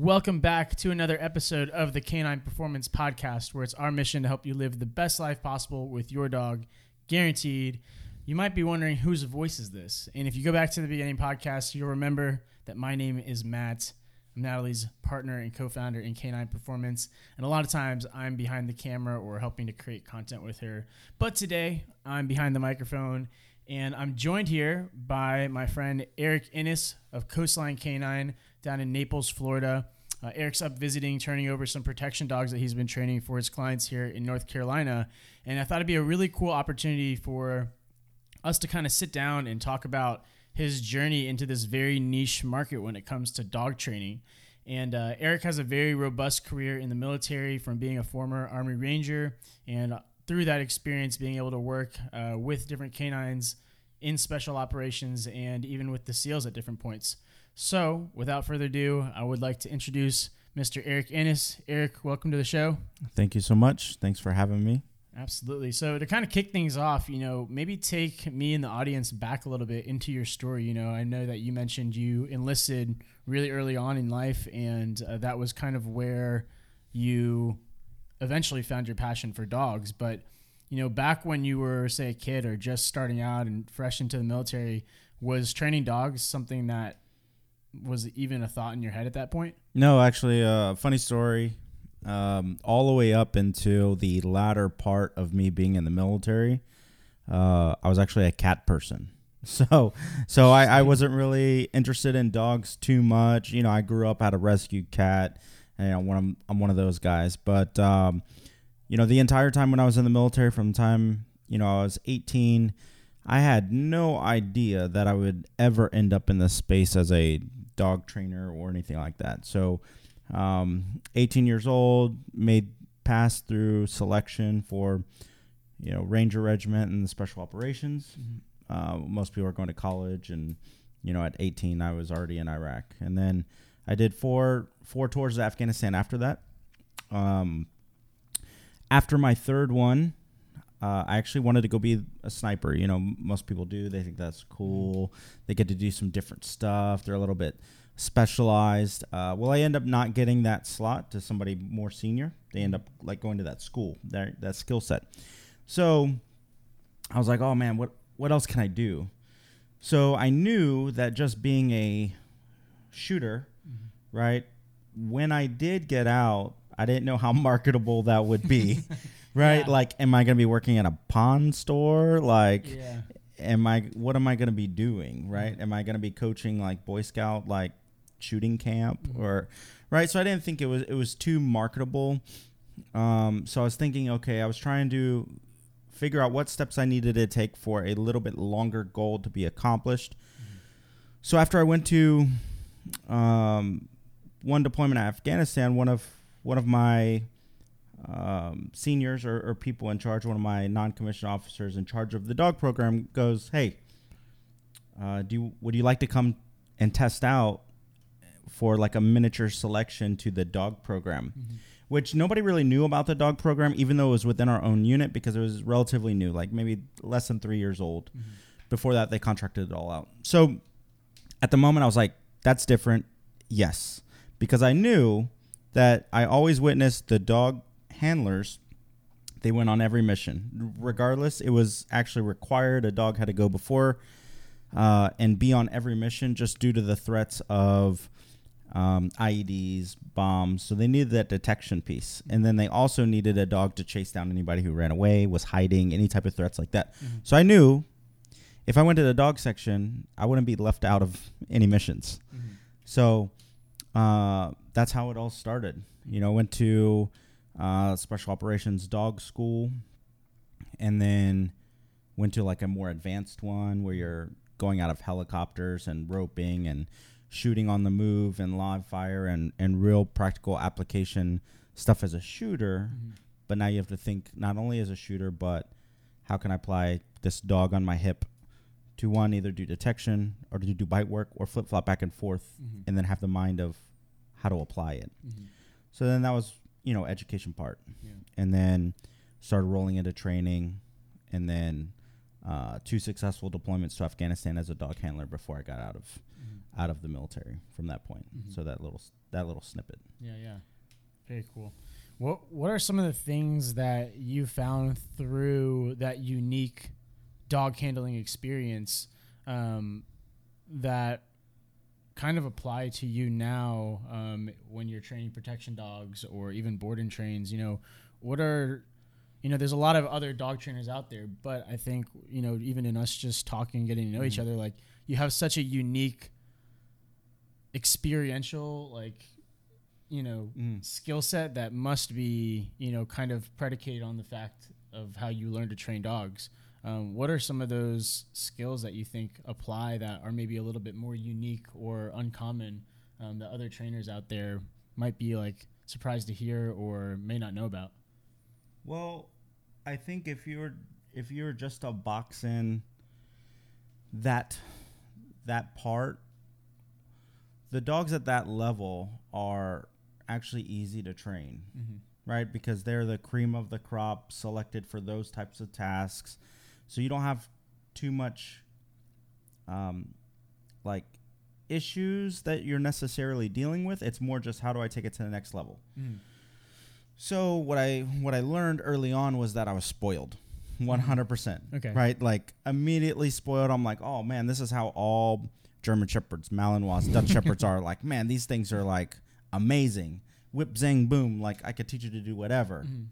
Welcome back to another episode of the Canine Performance Podcast, where it's our mission to help you live the best life possible with your dog, guaranteed. You might be wondering whose voice is this? And if you go back to the beginning podcast, you'll remember that my name is Matt. I'm Natalie's partner and co founder in Canine Performance. And a lot of times I'm behind the camera or helping to create content with her. But today I'm behind the microphone and I'm joined here by my friend Erick Innis of Coastline Canine down in Naples, Florida. Uh, Erick's up visiting, turning over some protection dogs that he's been training for his clients here in North Carolina. And I thought it'd be a really cool opportunity for us to kind of sit down and talk about his journey into this very niche market when it comes to dog training. And uh, Erick has a very robust career in the military from being a former Army Ranger and through that experience being able to work uh, with different canines in special operations and even with the SEALs at different points. So, without further ado, I would like to introduce Mr. Erick Innis. Erick, welcome to the show. Thank you so much. Thanks for having me. Absolutely. So to kind of kick things off, you know, maybe take me and the audience back a little bit into your story. You know, I know that you mentioned you enlisted really early on in life, and uh, that was kind of where you eventually found your passion for dogs. But you know, back when you were, say, a kid or just starting out and fresh into the military, was training dogs something that was even a thought in your head at that point? No, actually, uh, funny story um, all the way up into the latter part of me being in the military, uh, I was actually a cat person. So, so I, I wasn't really interested in dogs too much. You know, I grew up had a rescue cat, and you know, when I'm I'm one of those guys. But um, you know, the entire time when I was in the military, from the time you know I was 18, I had no idea that I would ever end up in this space as a dog trainer or anything like that. So um, 18 years old, made pass through selection for you know Ranger Regiment and the Special Operations. Mm-hmm. Uh, most people are going to college, and you know at 18 I was already in Iraq, and then I did four four tours of Afghanistan after that. Um, after my third one, uh, I actually wanted to go be a sniper. You know, most people do. They think that's cool. Mm-hmm. They get to do some different stuff. They're a little bit specialized. Uh, well, I end up not getting that slot to somebody more senior. They end up like going to that school, that that skill set. So I was like, oh man, what what else can I do? So I knew that just being a shooter, mm-hmm. right? When I did get out, I didn't know how marketable that would be. right? Yeah. Like, am I going to be working at a pawn store? Like, yeah. am I? What am I going to be doing? Right? Mm-hmm. Am I going to be coaching like Boy Scout like shooting camp mm-hmm. or right? So I didn't think it was it was too marketable. Um, so I was thinking, okay, I was trying to figure out what steps I needed to take for a little bit longer goal to be accomplished. Mm-hmm. So after I went to um, one deployment in Afghanistan, one of one of my um, seniors or, or, people in charge, one of my non-commissioned officers in charge of the dog program, goes, "Hey, uh, do you, would you like to come and test out for like a miniature selection to the dog program, mm-hmm. which nobody really knew about the dog program, even though it was within our own unit because it was relatively new, like maybe less than three years old. Mm-hmm. Before that, they contracted it all out. So at the moment, I was like, that's different. Yes. Because I knew that I always witnessed the dog handlers they went on every mission regardless it was actually required a dog had to go before uh, and be on every mission just due to the threats of um, IEDs, bombs. So they needed that detection piece. And then they also needed a dog to chase down anybody who ran away, was hiding, any type of threats like that. Mm-hmm. So I knew if I went to the dog section, I wouldn't be left out of any missions. Mm-hmm. So uh, that's how it all started. You know, went to uh, special operations dog school and then went to like a more advanced one where you're going out of helicopters and roping and shooting on the move and live fire and, and real practical application stuff as a shooter. Mm-hmm. But now you have to think not only as a shooter, but how can I apply this dog on my hip to one, either do detection or to do bite work or flip flop back and forth mm-hmm. and then have the mind of how to apply it. Mm-hmm. So then that was, you know, education part. Yeah. And then started rolling into training and then uh, two successful deployments to Afghanistan as a dog handler before I got out of out of the military from that point. Mhm. So that little that little snippet. Yeah, yeah. Very cool. What What are some of the things that you found through that unique dog handling experience um, that kind of apply to you now um, when you're training protection dogs or even board and trains? You know, what are you know, there's a lot of other dog trainers out there, but I think you know, even in us just talking, getting to know each Mhm. other, like you have such a unique experiential like you know Mm. skill set that must be you know kind of predicated on the fact of how you learn to train dogs um, what are some of those skills that you think apply that are maybe a little bit more unique or uncommon um, that other trainers out there might be like surprised to hear or may not know about Well, I think if you're if you're just a box in that that part, the dogs at that level are actually easy to train, mm-hmm. right? Because they're the cream of the crop, selected for those types of tasks. So you don't have too much, um, like issues that you're necessarily dealing with. It's more just how do I take it to the next level. Mm-hmm. So what I what I learned early on was that I was spoiled, one hundred percent. Okay. Right, like immediately spoiled. I'm like, oh man, this is how all German shepherds, Malinois, Dutch shepherds are. Like, man, these things are like amazing. Whip, zang, boom. Like I could teach you to do whatever. Mm-hmm.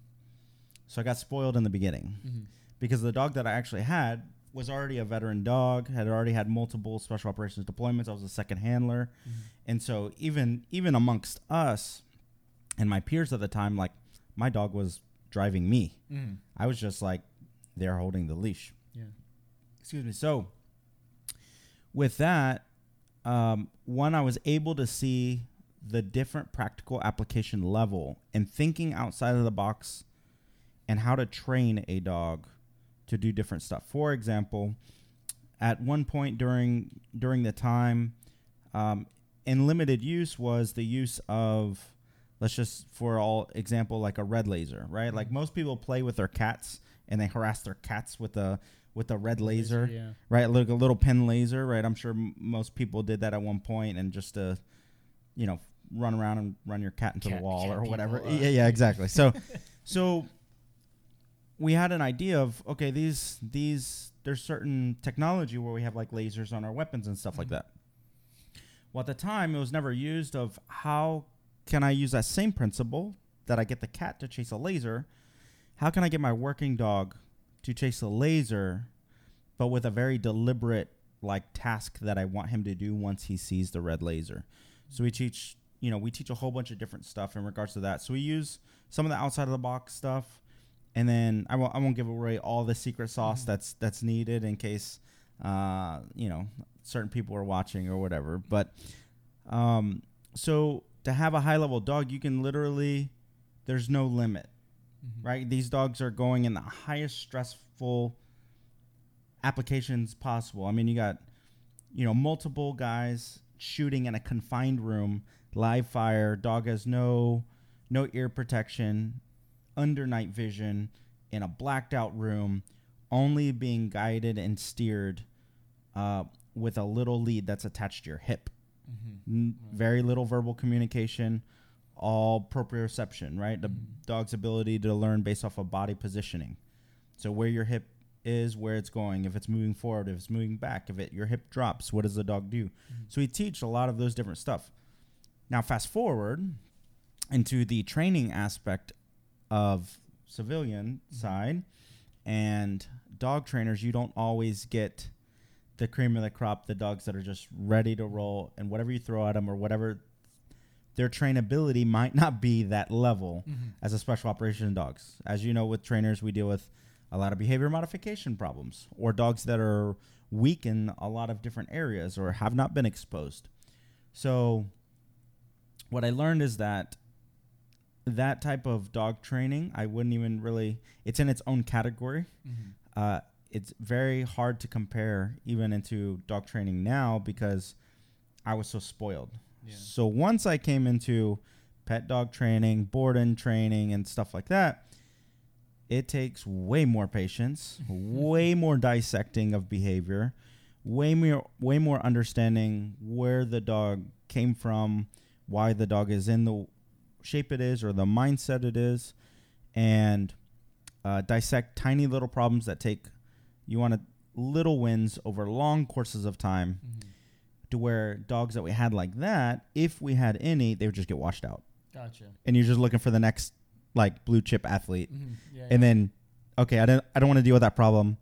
So I got spoiled in the beginning Mm-hmm. Because the dog that I actually had was already a veteran dog, had already had multiple special operations deployments. I was a second handler, Mm-hmm. and so even even amongst us and my peers at the time, like my dog was driving me. Mm-hmm. I was just like there holding the leash. yeah Excuse me. So with that, um, one, I was able to see the different practical application level and thinking outside of the box and how to train a dog to do different stuff. For example, at one point during during the time um, in limited use was the use of let's just for all example like a red laser right? Like most people play with their cats and they harass their cats with a with a red laser yeah. right? Like a little pen laser right? I'm sure m- most people did that at one point and just to you know run around and run your cat into Cat- the wall or whatever. people, uh, yeah yeah exactly. So so we had an idea of okay these these there's certain technology where we have like lasers on our weapons and stuff like Mhm. that. Well at the time it was never used of how can i use that same principle that i get the cat to chase a laser? How can i get my working dog to chase a laser but with a very deliberate like task that i want him to do once he sees the red laser? So we teach you know we teach a whole bunch of different stuff in regards to that. So we use some of the outside of the box stuff and then I won't, I won't give away all the secret sauce Mhm. that's that's needed in case uh, you know certain people are watching or whatever but um, so to have a high level dog you can literally there's no limit Mhm. right these dogs are going in the highest stressful applications possible i mean you got you know multiple guys shooting in a confined room live fire dog has no no ear protection under night vision in a blacked out room only being guided and steered uh, with a little lead that's attached to your hip Mhm. N- very little verbal communication all proprioception right the Mhm. dog's ability to learn based off of body positioning so where your hip is where it's going if it's moving forward if it's moving back if it your hip drops what does the dog do Mhm. so we teach a lot of those different stuff now fast forward into the training aspect of civilian Mhm. side and dog trainers you don't always get the cream of the crop the dogs that are just ready to roll and whatever you throw at them or whatever their trainability might not be that level Mhm. as a special operation dogs. As you know, with trainers, we deal with a lot of behavior modification problems or dogs that are weak in a lot of different areas or have not been exposed. So, what I learned is that that type of dog training, I wouldn't even really, it's in its own category. Mhm. Uh, it's very hard to compare even into dog training now because I was so spoiled. Yeah. So once I came into pet dog training, boarding training, and stuff like that, it takes way more patience, way more dissecting of behavior, way more way more understanding where the dog came from, why the dog is in the shape it is or the mindset it is, and uh, dissect tiny little problems that take you want to little wins over long courses of time Mm-hmm. to where dogs that we had like that, if we had any, they would just get washed out. Gotcha. And you're just looking for the next like blue chip athlete. Mm-hmm. Yeah, And yeah. then okay, I don't I don't want to deal with that problem.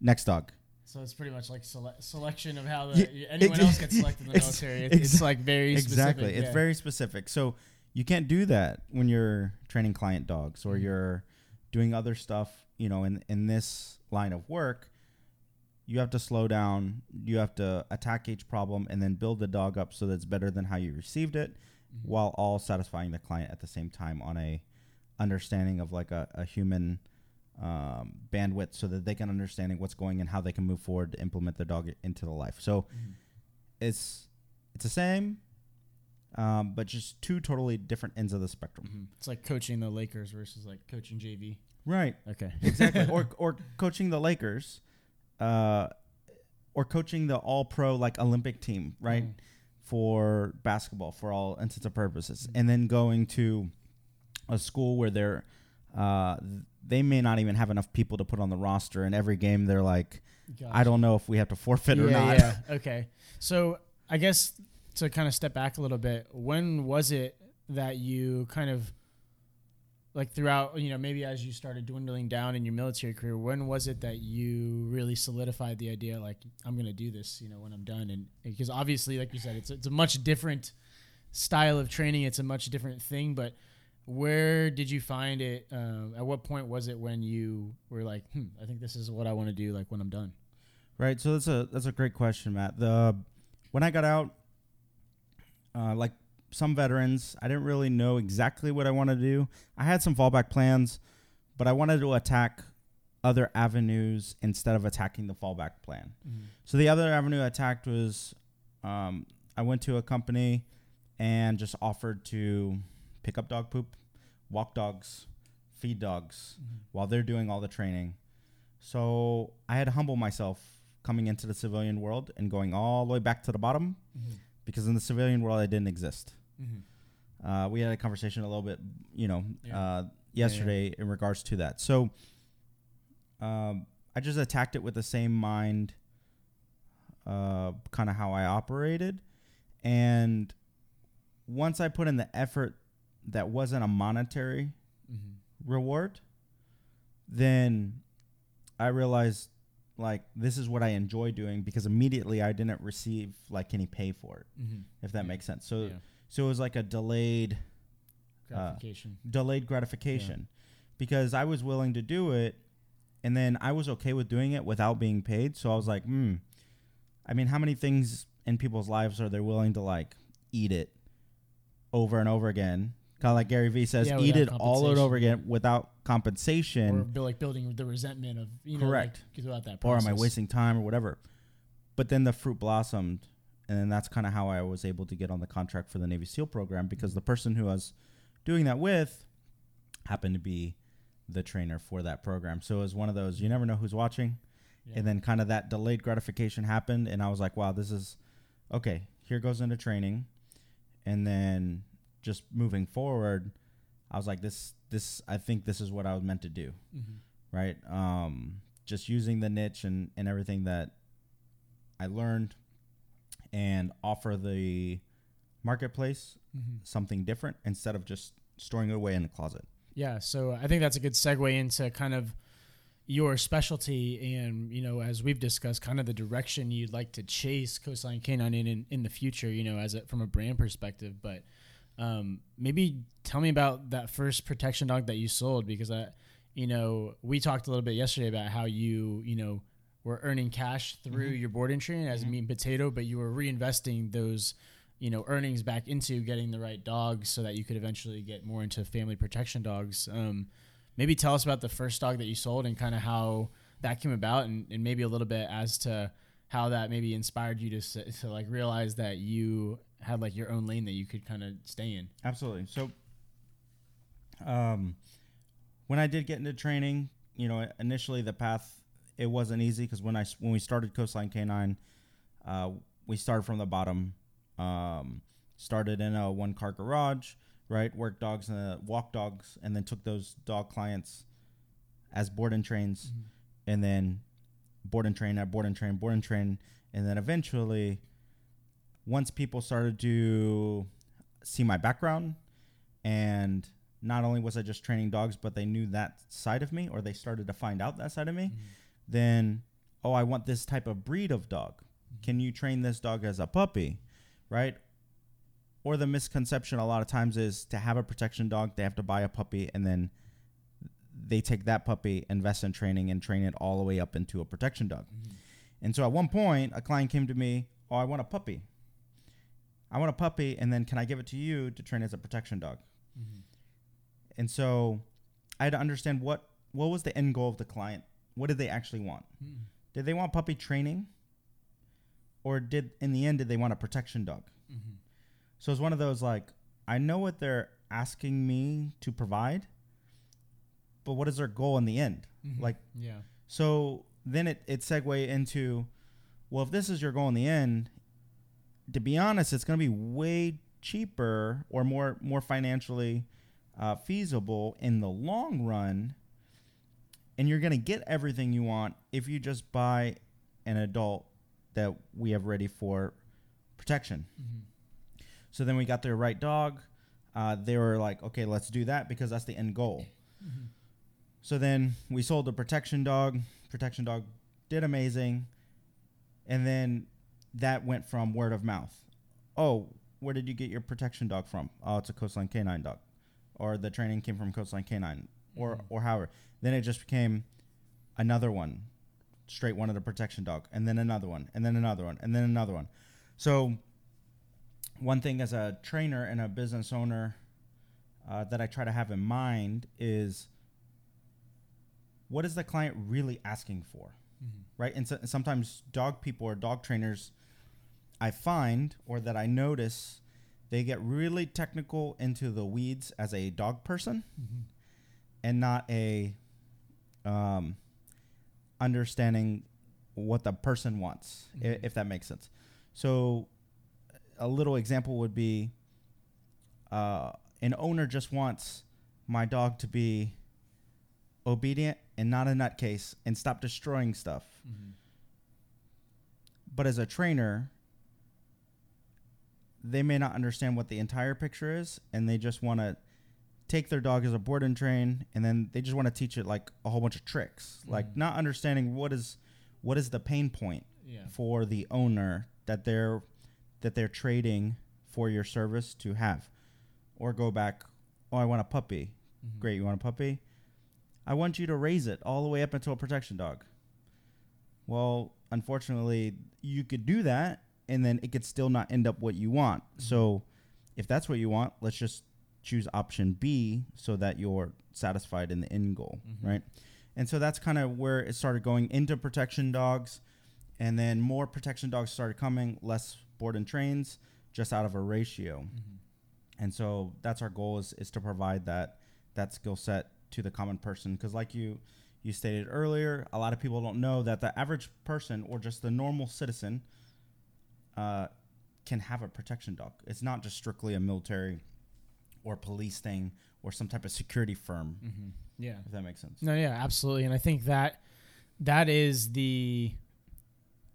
Next dog. so it's pretty much like sele- selection of how Yeah, anyone ex- else gets selected in the military. It, it's exa- like very exactly. Specific, It's very specific. So you can't do that when you're training client dogs or Mhm. you're doing other stuff, you know, in in this line of work. You have to slow down. You have to attack each problem and then build the dog up so that it's better than how you received it, Mhm. while all satisfying the client at the same time on a understanding of like a, a human um, bandwidth, so that they can understanding what's going and how they can move forward to implement the dog into the life. So Mhm. it's it's the same, um, but just two totally different ends of the spectrum. Mhm. It's like coaching the Lakers versus like coaching JV. Right. Okay. Exactly. or or coaching the Lakers, uh, or coaching the All Pro like Olympic team, right? Mhm. For basketball, for all intents and purposes, Mhm. and then going to a school where they're uh, they may not even have enough people to put on the roster, and every game they're like, I don't know if we have to forfeit or not. Yeah. Okay. So I guess to kind of step back a little bit, when was it that you kind of like throughout, you know, maybe as you started dwindling down in your military career, when was it that you really solidified the idea like I'm going to do this, you know, when I'm done and because obviously like you said it's it's a much different style of training, it's a much different thing, but where did you find it um, at what point was it when you were like hmm i think this is what i want to do like when i'm done Right. So that's a that's a great question, Matt. The when I got out, uh, like some veterans, I didn't really know exactly what I wanted to do. I had some fallback plans, but I wanted to attack other avenues instead of attacking the fallback plan. So the other avenue I attacked was um, I went to a company and just offered to pick up dog poop, walk dogs, feed dogs while they're doing all the training. So I had to humble myself coming into the civilian world and going all the way back to the bottom because in the civilian world I didn't exist. Uh, we had a conversation a little bit, you know, Yeah. uh, yesterday in regards to that. So um, I just attacked it with the same mind, uh, kind of how I operated. And once I put in the effort that wasn't a monetary reward, then I realized like this is what I enjoy doing because immediately I didn't receive like any pay for it, if that Yeah. makes sense. So Yeah. so it was like a delayed gratification delayed gratification because I was willing to do it and then I was okay with doing it without being paid. So I was like, hmm. I mean, how many things in people's lives are they willing to like eat it over and over again? Kind of like Gary Vee says, Yeah, eat it without all over again without or compensation. bu- like building the resentment of you know Correct. like, throughout that or process. am I wasting time or whatever? But then the fruit blossomed, and then that's kind of how I was able to get on the contract for the Navy SEAL program because the person who I was doing that with happened to be the trainer for that program. So it was one of those you never know who's watching, Yeah. and then kind of that delayed gratification happened, and I was like, wow, this is okay. Here goes into training, and then just moving forward, I was like, this this I think this is what I was meant to do Mhm. right? Um, just using the niche and, and everything that I learned and offer the marketplace Mhm. something different instead of just storing it away in the closet. Yeah, so I think that's a good segue into kind of your specialty and you know as we've discussed kind of the direction you'd like to chase coastline canine in in, in the future you know as a, from a brand perspective but um, maybe tell me about that first protection dog that you sold because I you know we talked a little bit yesterday about how you you know were earning cash through your board entry as meat and potato but you were reinvesting those you know earnings back into getting the right dogs so that you could eventually get more into family protection dogs. Um, maybe tell us about the first dog that you sold and kind of how that came about and, and maybe a little bit as to how that maybe inspired you to, to like realize that you had like your own lane that you could kind of stay in Absolutely. So, um, when I did get into training, you know, initially the path it wasn't easy because when I when we started Coastline Canine, Uh, we started from the bottom. Um, started in a one car garage, right? Worked dogs and uh, walk dogs, and then took those dog clients as board and trains, and then board and train at board and train, board and train, and then eventually, once people started to see my background, and not only was I just training dogs, but they knew that side of me, or they started to find out that side of me, mm-hmm. then oh, I want this type of breed of dog. Mm-hmm. Can you train this dog as a puppy, right? Or the misconception a lot of times is to have a protection dog, they have to buy a puppy and then they take that puppy, invest in training, and train it all the way up into a protection dog. Mm-hmm. And so at one point, a client came to me, Oh, I want a puppy. I want a puppy, and then can I give it to you to train as a protection dog? Mm-hmm. And so I had to understand what what was the end goal of the client. What did they actually want? Hmm. Did they want puppy training, or did in the end did they want a protection dog? Mm-hmm. So it's one of those like I know what they're asking me to provide, but what is their goal in the end? Mm-hmm. Like Yeah. so then it it segue into, well, if this is your goal in the end, to be honest, it's going to be way cheaper or more more financially uh, feasible in the long run, and you're going to get everything you want if you just buy an adult that we have ready for protection. So then we got the right dog. Uh, they were like, okay, let's do that because that's the end goal. So then we sold the protection dog. Protection dog did amazing. And then that went from word of mouth. Oh, where did you get your protection dog from? Oh, it's a coastline canine dog. Or the training came from coastline canine. Or or however. Then it just became another one. Straight wanted a protection dog. And then another one. And then another one. And then another one. So one thing as a trainer and a business owner uh, that I try to have in mind is what is the client really asking for right and so, sometimes dog people or dog trainers i find or that i notice they get really technical into the weeds as a dog person and not a um, understanding what the person wants i if that makes sense. So a little example would be uh, an owner just wants my dog to be obedient and not a nutcase and stop destroying stuff. But as a trainer, they may not understand what the entire picture is and they just want to take their dog as a board and train and then they just want to teach it like a whole bunch of tricks. Mm-hmm. Like not understanding what is what is the pain point Yeah. for the owner that they're that they're trading for your service to have. Or go back oh i want a puppy. Mm-hmm. Great you want a puppy? I want you to raise it all the way up into a protection dog. Well unfortunately you could do that and then it could still not end up what you want. Mm-hmm. So if that's what you want let's just choose option b so that you're satisfied in the end goal mm-hmm. right? And so that's kind of where it started going into protection dogs and then more protection dogs started coming less board and trains just out of a ratio. Mm-hmm. And so that's our goal is, is to provide that that skill set to the common person. Because like you you stated earlier a lot of people don't know that the average person or just the normal citizen uh, can have a protection dog it's not just strictly a military or police thing or some type of security firm Yeah. if that makes sense No, yeah, absolutely. And I think that that is the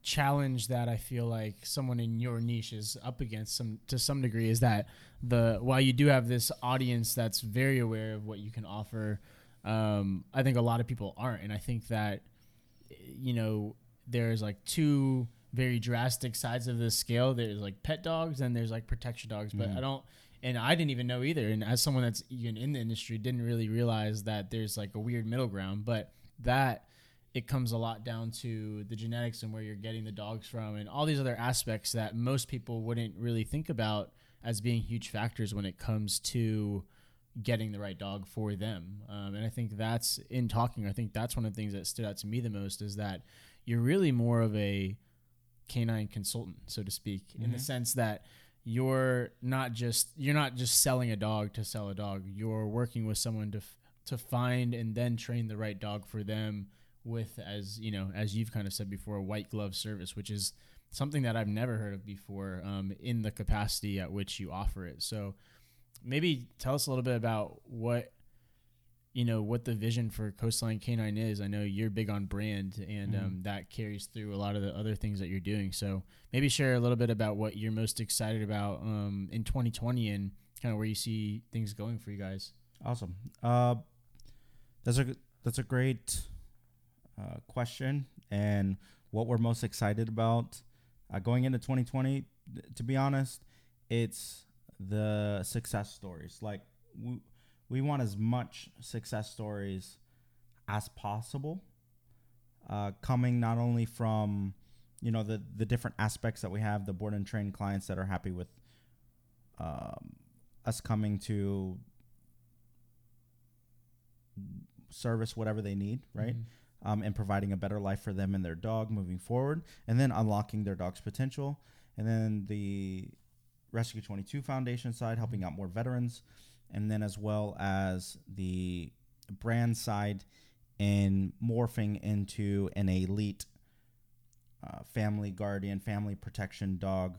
challenge that I feel like someone in your niche is up against some to some degree is that the while you do have this audience that's very aware of what you can offer, um, I think a lot of people aren't, and I think that you know there's like two very drastic sides of the scale. There's like pet dogs and there's like protection dogs, but I don't. And I didn't even know either. And as someone that's even in the industry, didn't really realize that there's like a weird middle ground. But that it comes a lot down to the genetics and where you're getting the dogs from, and all these other aspects that most people wouldn't really think about as being huge factors when it comes to getting the right dog for them. Um, and I think that's in talking. I think that's one of the things that stood out to me the most is that you're really more of a canine consultant, so to speak, in the sense that you're not just you're not just selling a dog to sell a dog. You're working with someone to f- to find and then train the right dog for them with as you know as you've kind of said before a white glove service, which is something that I've never heard of before um, in the capacity at which you offer it. So maybe tell us a little bit about what you know what the vision for Coastline Canine is. I know you're big on brand, and Mhm. um, that carries through a lot of the other things that you're doing. So maybe share a little bit about what you're most excited about um, in 2020 and kind of where you see things going for you guys. Awesome. Uh, that's a that's a great uh, question, and what we're most excited about uh, going into 2020. th- To be honest, it's the success stories. Like we we want as much success stories as possible, uh, coming not only from you know the the different aspects that we have, the board and train clients that are happy with um, us coming to service whatever they need, right? Um, and providing a better life for them and their dog moving forward, and then unlocking their dog's potential. And then the Rescue 22 Foundation side, helping out more veterans, and then as well as the brand side in morphing into an elite uh, family guardian, family protection dog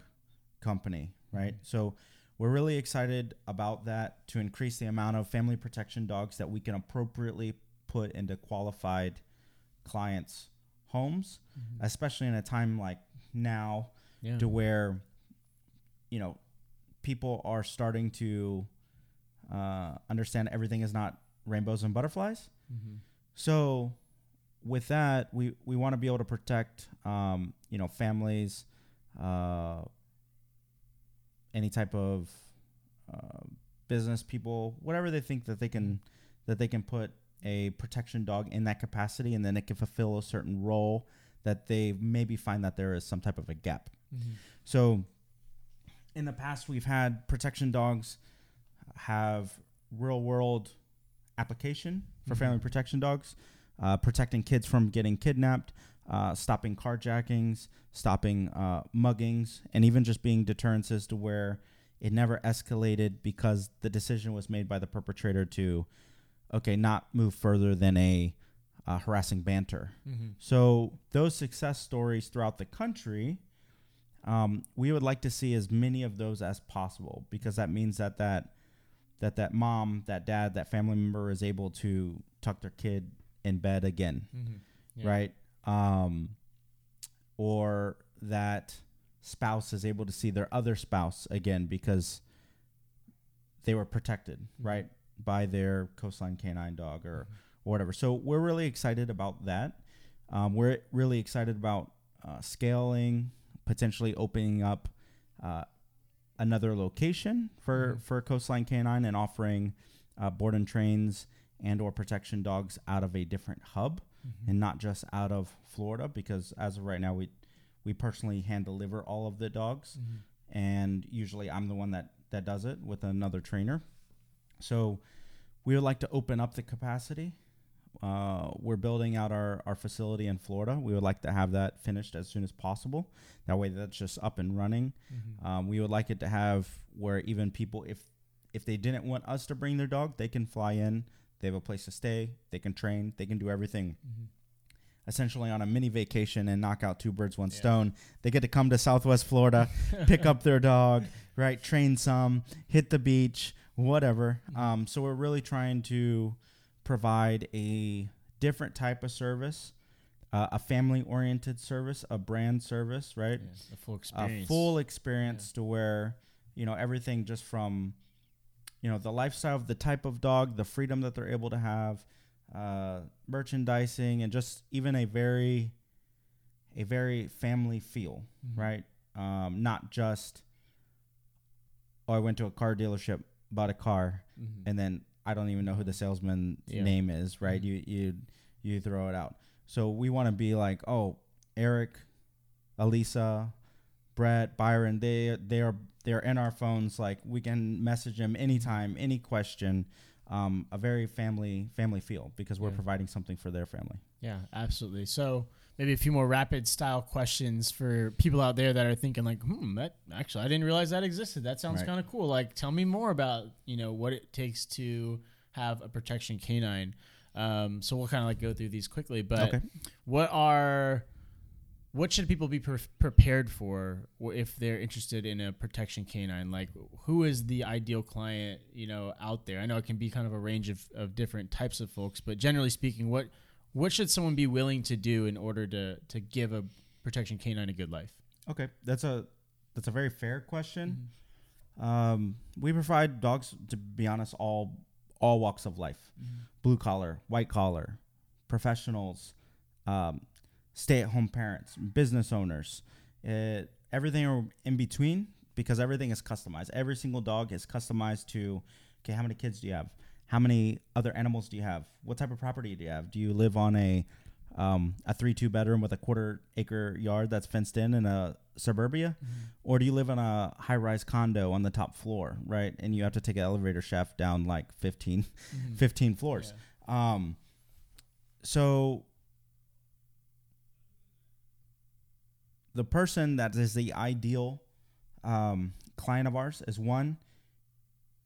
company, right? So we're really excited about that to increase the amount of family protection dogs that we can appropriately put into qualified clients' homes, especially in a time like now Yeah. to where you know people are starting to uh, understand everything is not rainbows and butterflies. Mhm. So, with that, we, we want to be able to protect, um, you know, families, uh, any type of uh, business people, whatever they think that they can that they can put a protection dog in that capacity, and then it can fulfill a certain role that they maybe find that there is some type of a gap. Mhm. So, in the past, we've had protection dogs have real world application for Mhm. family protection dogs, uh, protecting kids from getting kidnapped, uh, stopping carjackings, stopping uh, muggings, and even just being deterrences to where it never escalated because the decision was made by the perpetrator to, okay, not move further than a uh, harassing banter. Mhm. So those success stories throughout the country, um, we would like to see as many of those as possible because that means that that that that mom, that dad, that family member is able to tuck their kid in bed again, Mhm. Yeah. right? Um, or that spouse is able to see their other spouse again because they were protected, right, by their coastline canine dog or or whatever. So we're really excited about that. Um, we're really excited about uh, scaling, potentially opening up uh, another location for Mhm. for Coastline Canine and offering uh, board and trains and or protection dogs out of a different hub Mhm. and not just out of Florida because as of right now we we personally hand deliver all of the dogs Mhm. and usually I'm the one that that does it with another trainer. So we would like to open up the capacity. Uh, we're building out our, our facility in Florida. We would like to have that finished as soon as possible. That way, that's just up and running. Mhm. Um, we would like it to have where even people, if if they didn't want us to bring their dog, they can fly in. They have a place to stay. They can train. They can do everything Mhm. essentially on a mini vacation and knock out two birds, one Yeah. stone. They get to come to Southwest Florida, pick up their dog, right? Train some, hit the beach, whatever. Mhm. Um, so we're really trying to provide a different type of service, uh, a family-oriented service, a brand service, right? Yeah, a full experience. a full experience to where you know everything just from you know the lifestyle of the type of dog the freedom that they're able to have uh, merchandising and just even a very a very family feel Mhm. right um, not just oh i went to a car dealership bought a car Mhm. and then I don't even know who the salesman's Yeah. name is, right? Mhm. You you you throw it out. So we want to be like, oh, Erick, Elisa, Brett, Byron, they they are they're in our phones. Like we can message them anytime, any question. Um, a very family family feel because we're Yeah. providing something for their family. Yeah, absolutely. So maybe a few more rapid style questions for people out there that are thinking like, hmm, that actually I didn't realize that existed. That sounds Right. kind of cool. Like, tell me more about you know what it takes to have a protection canine. Um, so we'll kind of like go through these quickly. But Okay. what are what should people be pre- prepared for if they're interested in a protection canine? Like, who is the ideal client, you know, out there? I know it can be kind of a range of, of different types of folks, but generally speaking, what what should someone be willing to do in order to to give a protection canine a good life? Okay, that's a that's a very fair question. Mm-hmm. Um, we provide dogs, to be honest, all all walks of life, blue collar, white collar, professionals, um, stay at home parents, business owners, uh, everything in between, because everything is customized. Every single dog is customized to, okay, how many kids do you have? How many other animals do you have? What type of property do you have? Do you live on a um, a three two bedroom with a quarter acre yard that's fenced in in a suburbia, or do you live in a high rise condo on the top floor, right? And you have to take an elevator shaft down like 15, 15 floors. Um, so the person that is the ideal um, client of ours is one.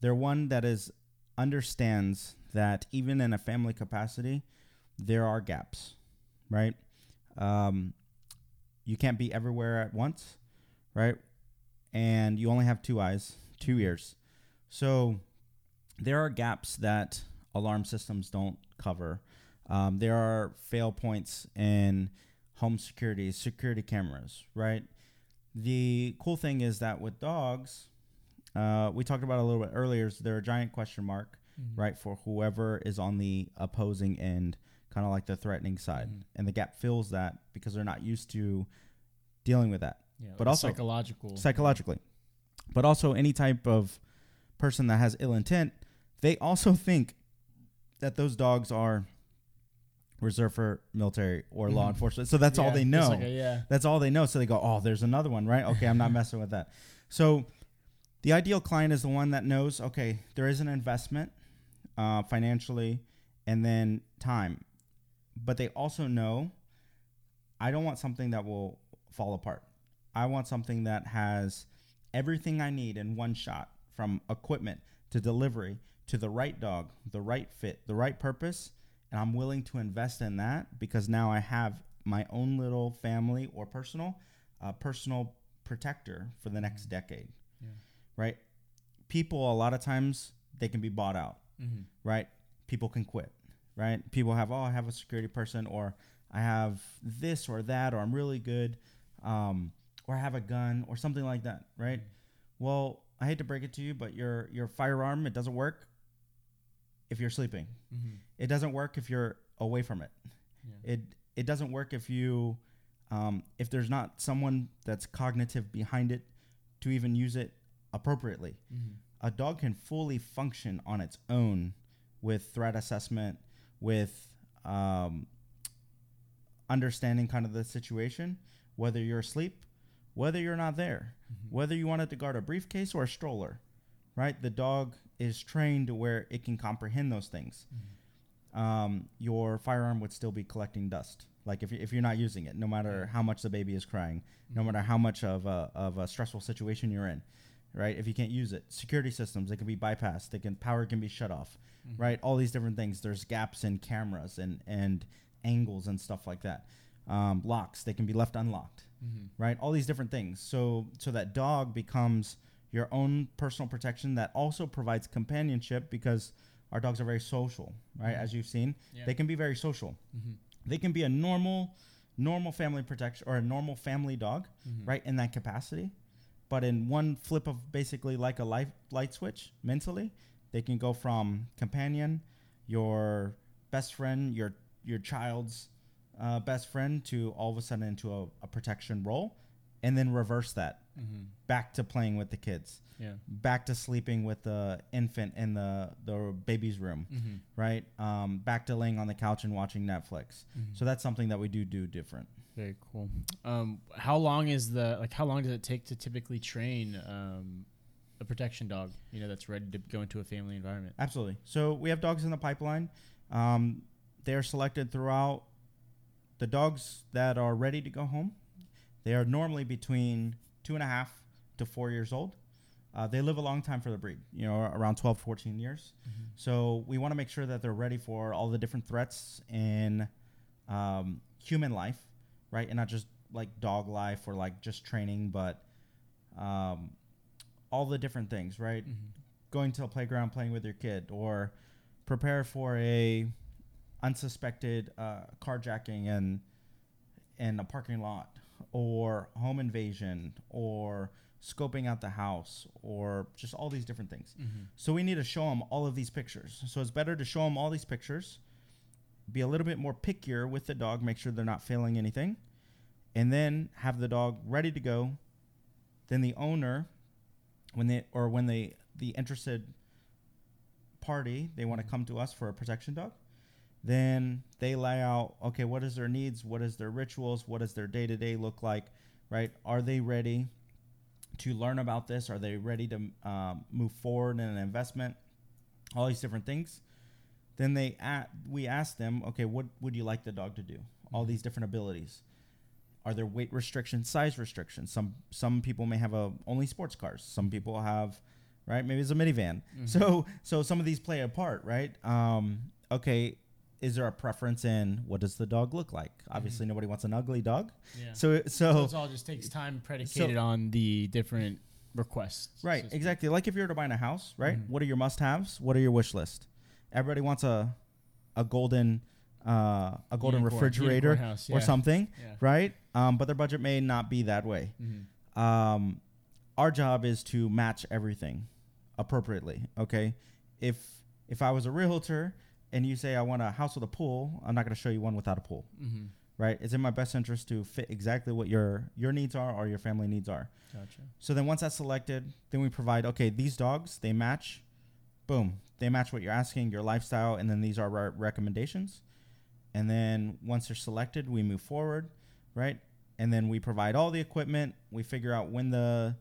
They're one that is understands that even in a family capacity, there are gaps, right? Um, you can't be everywhere at once, right? And you only have two eyes, two ears. So there are gaps that alarm systems don't cover. Um, there are fail points in home security, security cameras, right? The cool thing is that with dogs, uh, we talked about a little bit earlier, is they're a giant question mark, right, for whoever is on the opposing end, kind of like the threatening side. Mhm. And the gap fills that because they're not used to dealing with that Yeah, But also- psychological. psychologically. But also, any type of person that has ill intent, they also think that those dogs are reserved for military or law Mhm. enforcement. So that's all they know. like a- yeah. That's all they know. So they go, oh, there's another one, right? Okay, I'm not messing with that. So the ideal client is the one that knows, okay, there is an investment uh, financially and then time. But they also know I don't want something that will fall apart. I want something that has everything I need in one shot from equipment to delivery to the right dog, the right fit, the right purpose. And I'm willing to invest in that because now I have my own little family or personal uh, personal protector for the next decade. Yeah. Right? People a lot of times they can be bought out Mm-hmm. right? People can quit, right? People have, oh, I have a security person, or I have this or that, or I'm really good, um, or I have a gun, or something like that, right? Well, I hate to break it to you, but your your firearm it doesn't work if you're sleeping. Mm-hmm. It doesn't work if you're away from it. Yeah. It it doesn't work if you um, if there's not someone that's cognitive behind it to even use it appropriately Mm-hmm. a dog can fully function on its own with threat assessment, with um, understanding kind of the situation, whether you're asleep, whether you're not there, Mm-hmm. whether you wanted to guard a briefcase or a stroller, right? The dog is trained to where it can comprehend those things. Um, your firearm would still be collecting dust. Like if, you, if you're not using it, no matter how much the baby is crying, no matter how much of a, of a stressful situation you're in, right? If you can't use it, security systems they can be bypassed. They can power can be shut off, right? All these different things. There's gaps in cameras and and angles and stuff like that. Um, locks they can be left unlocked, Mm-hmm. right? All these different things. So so that dog becomes your own personal protection that also provides companionship because our dogs are very social, right? As you've seen, Yeah. they can be very social. Mm-hmm. They can be a normal normal family protection or a normal family dog, Mm-hmm. right? In that capacity. But in one flip of basically like a light light switch mentally, they can go from companion, your best friend, your your child's uh, best friend, to all of a sudden into a, a protection role, and then reverse that Mm-hmm. back to playing with the kids, Yeah. back to sleeping with the infant in the the baby's room, Mm-hmm. right? Um, back to laying on the couch and watching Netflix. So that's something that we do do different. Very cool. Um, how long is the like? How long does it take to typically train um, a protection dog? You know, that's ready to go into a family environment. Absolutely. So we have dogs in the pipeline. Um, they are selected throughout. The dogs that are ready to go home, they are normally between two and a half to four years old. Uh, they live a long time for the breed, you know, around 12, 14 years. So we want to make sure that they're ready for all the different threats in um, human life, right? And not just like dog life or like just training, but um, all the different things, right? Mm-hmm. Going to a playground, playing with your kid, or prepare for a unsuspected uh, carjacking and in a parking lot, or home invasion, or scoping out the house, or just all these different things. Mm-hmm. So we need to show them all of these pictures. So it's better to show them all these pictures, be a little bit more pickier with the dog, make sure they're not failing anything, and then have the dog ready to go. Then the owner, when they or when they the interested party they want to come to us for a protection dog, then they lay out okay what is their needs, what is their rituals, what does their day to day look like, right? Are they ready? to learn about this? Are they ready to um, move forward in an investment? All these different things. Then they at, we ask them, okay, what would you like the dog to do? All these different abilities. Are there weight restrictions, size restrictions? Some some people may have a only sports cars. Some people have, right? Maybe it's a minivan. Mhm. So so some of these play a part, right? Um, okay, is there a preference in what does the dog look like? Obviously, nobody wants an ugly dog. Yeah. So So so it all just takes time predicated on the different requests. Right, so exactly. Like if you were to buy a house, right? Mhm. What are your must-haves? What are your wish list? Everybody wants a a golden uh, a golden Unicorn- refrigerator unicorn house, or something, Yeah. right? Um, but their budget may not be that way. Mhm. Um, our job is to match everything appropriately. Okay, if if I was a realtor and you say I want a house with a pool, I'm not going to show you one without a pool, Mhm. right? It's in my best interest to fit exactly what your your needs are or your family needs are. Gotcha. So then once that's selected, then we provide okay, these dogs they match, boom, they match what you're asking, your lifestyle, and then these are our recommendations. And then once they're selected, we move forward, right? And then we provide all the equipment. We figure out when the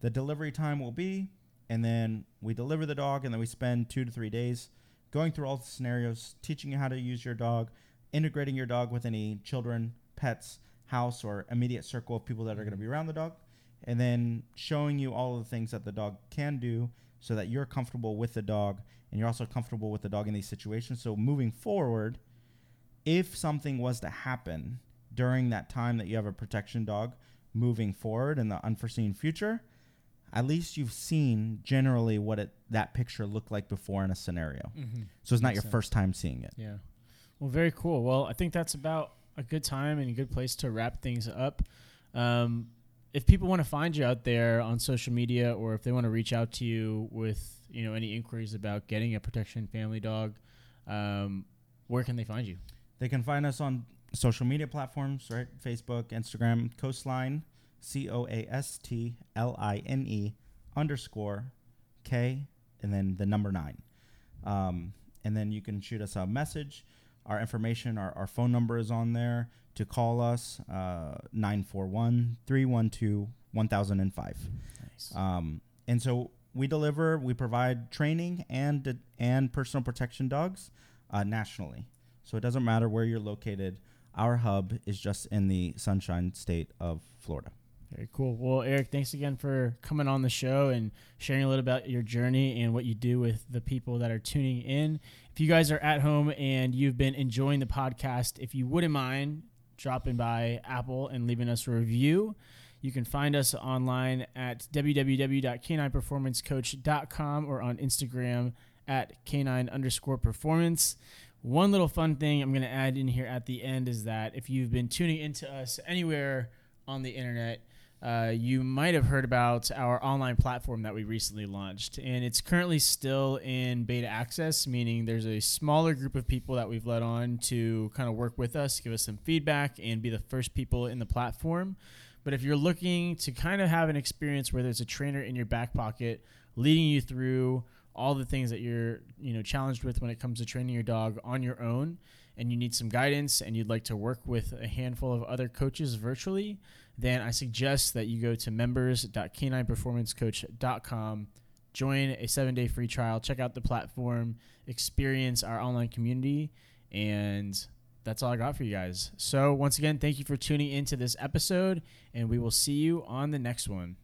the delivery time will be, and then we deliver the dog, and then we spend two to three days going through all the scenarios, teaching you how to use your dog, integrating your dog with any children, pets, house, or immediate circle of people that are going to be around the dog, and then showing you all of the things that the dog can do so that you're comfortable with the dog and you're also comfortable with the dog in these situations. So moving forward, if something was to happen during that time that you have a protection dog moving forward in the unforeseen future, at least you've seen generally what it that picture looked like before in a scenario. Mhm. So it's not Makes your sense. first time seeing it. Yeah. Well, very cool. Well, I think that's about a good time and a good place to wrap things up. Um, if people want to find you out there on social media, or if they want to reach out to you with you know any inquiries about getting a protection family dog, um, where can they find you? They can find us on social media platforms, right? Facebook, Instagram, Coastline, C O A S T L I N E underscore K, and then the number nine. Um, and then you can shoot us a message. Our information, our, our phone number is on there to call us uh, 941 312 1005. Nice. Um, and so we deliver, we provide training and and personal protection dogs uh, nationally. So it doesn't matter where you're located. Our hub is just in the Sunshine State of Florida. Very cool. Well, Erick, thanks again for coming on the show and sharing a little about your journey and what you do with the people that are tuning in. If you guys are at home and you've been enjoying the podcast, if you wouldn't mind dropping by Apple and leaving us a review, you can find us online at www.canineperformancecoach.com or on Instagram at canine underscore performance. One little fun thing I'm going to add in here at the end is that if you've been tuning into us anywhere on the internet, uh, you might have heard about our online platform that we recently launched. And it's currently still in beta access, meaning there's a smaller group of people that we've let on to kind of work with us, give us some feedback, and be the first people in the platform. But if you're looking to kind of have an experience where there's a trainer in your back pocket leading you through all the things that you're you know challenged with when it comes to training your dog on your own and you need some guidance and you'd like to work with a handful of other coaches virtually then i suggest that you go to members.canineperformancecoach.com join a seven day free trial check out the platform experience our online community and that's all i got for you guys. So once again thank you for tuning into this episode and we will see you on the next one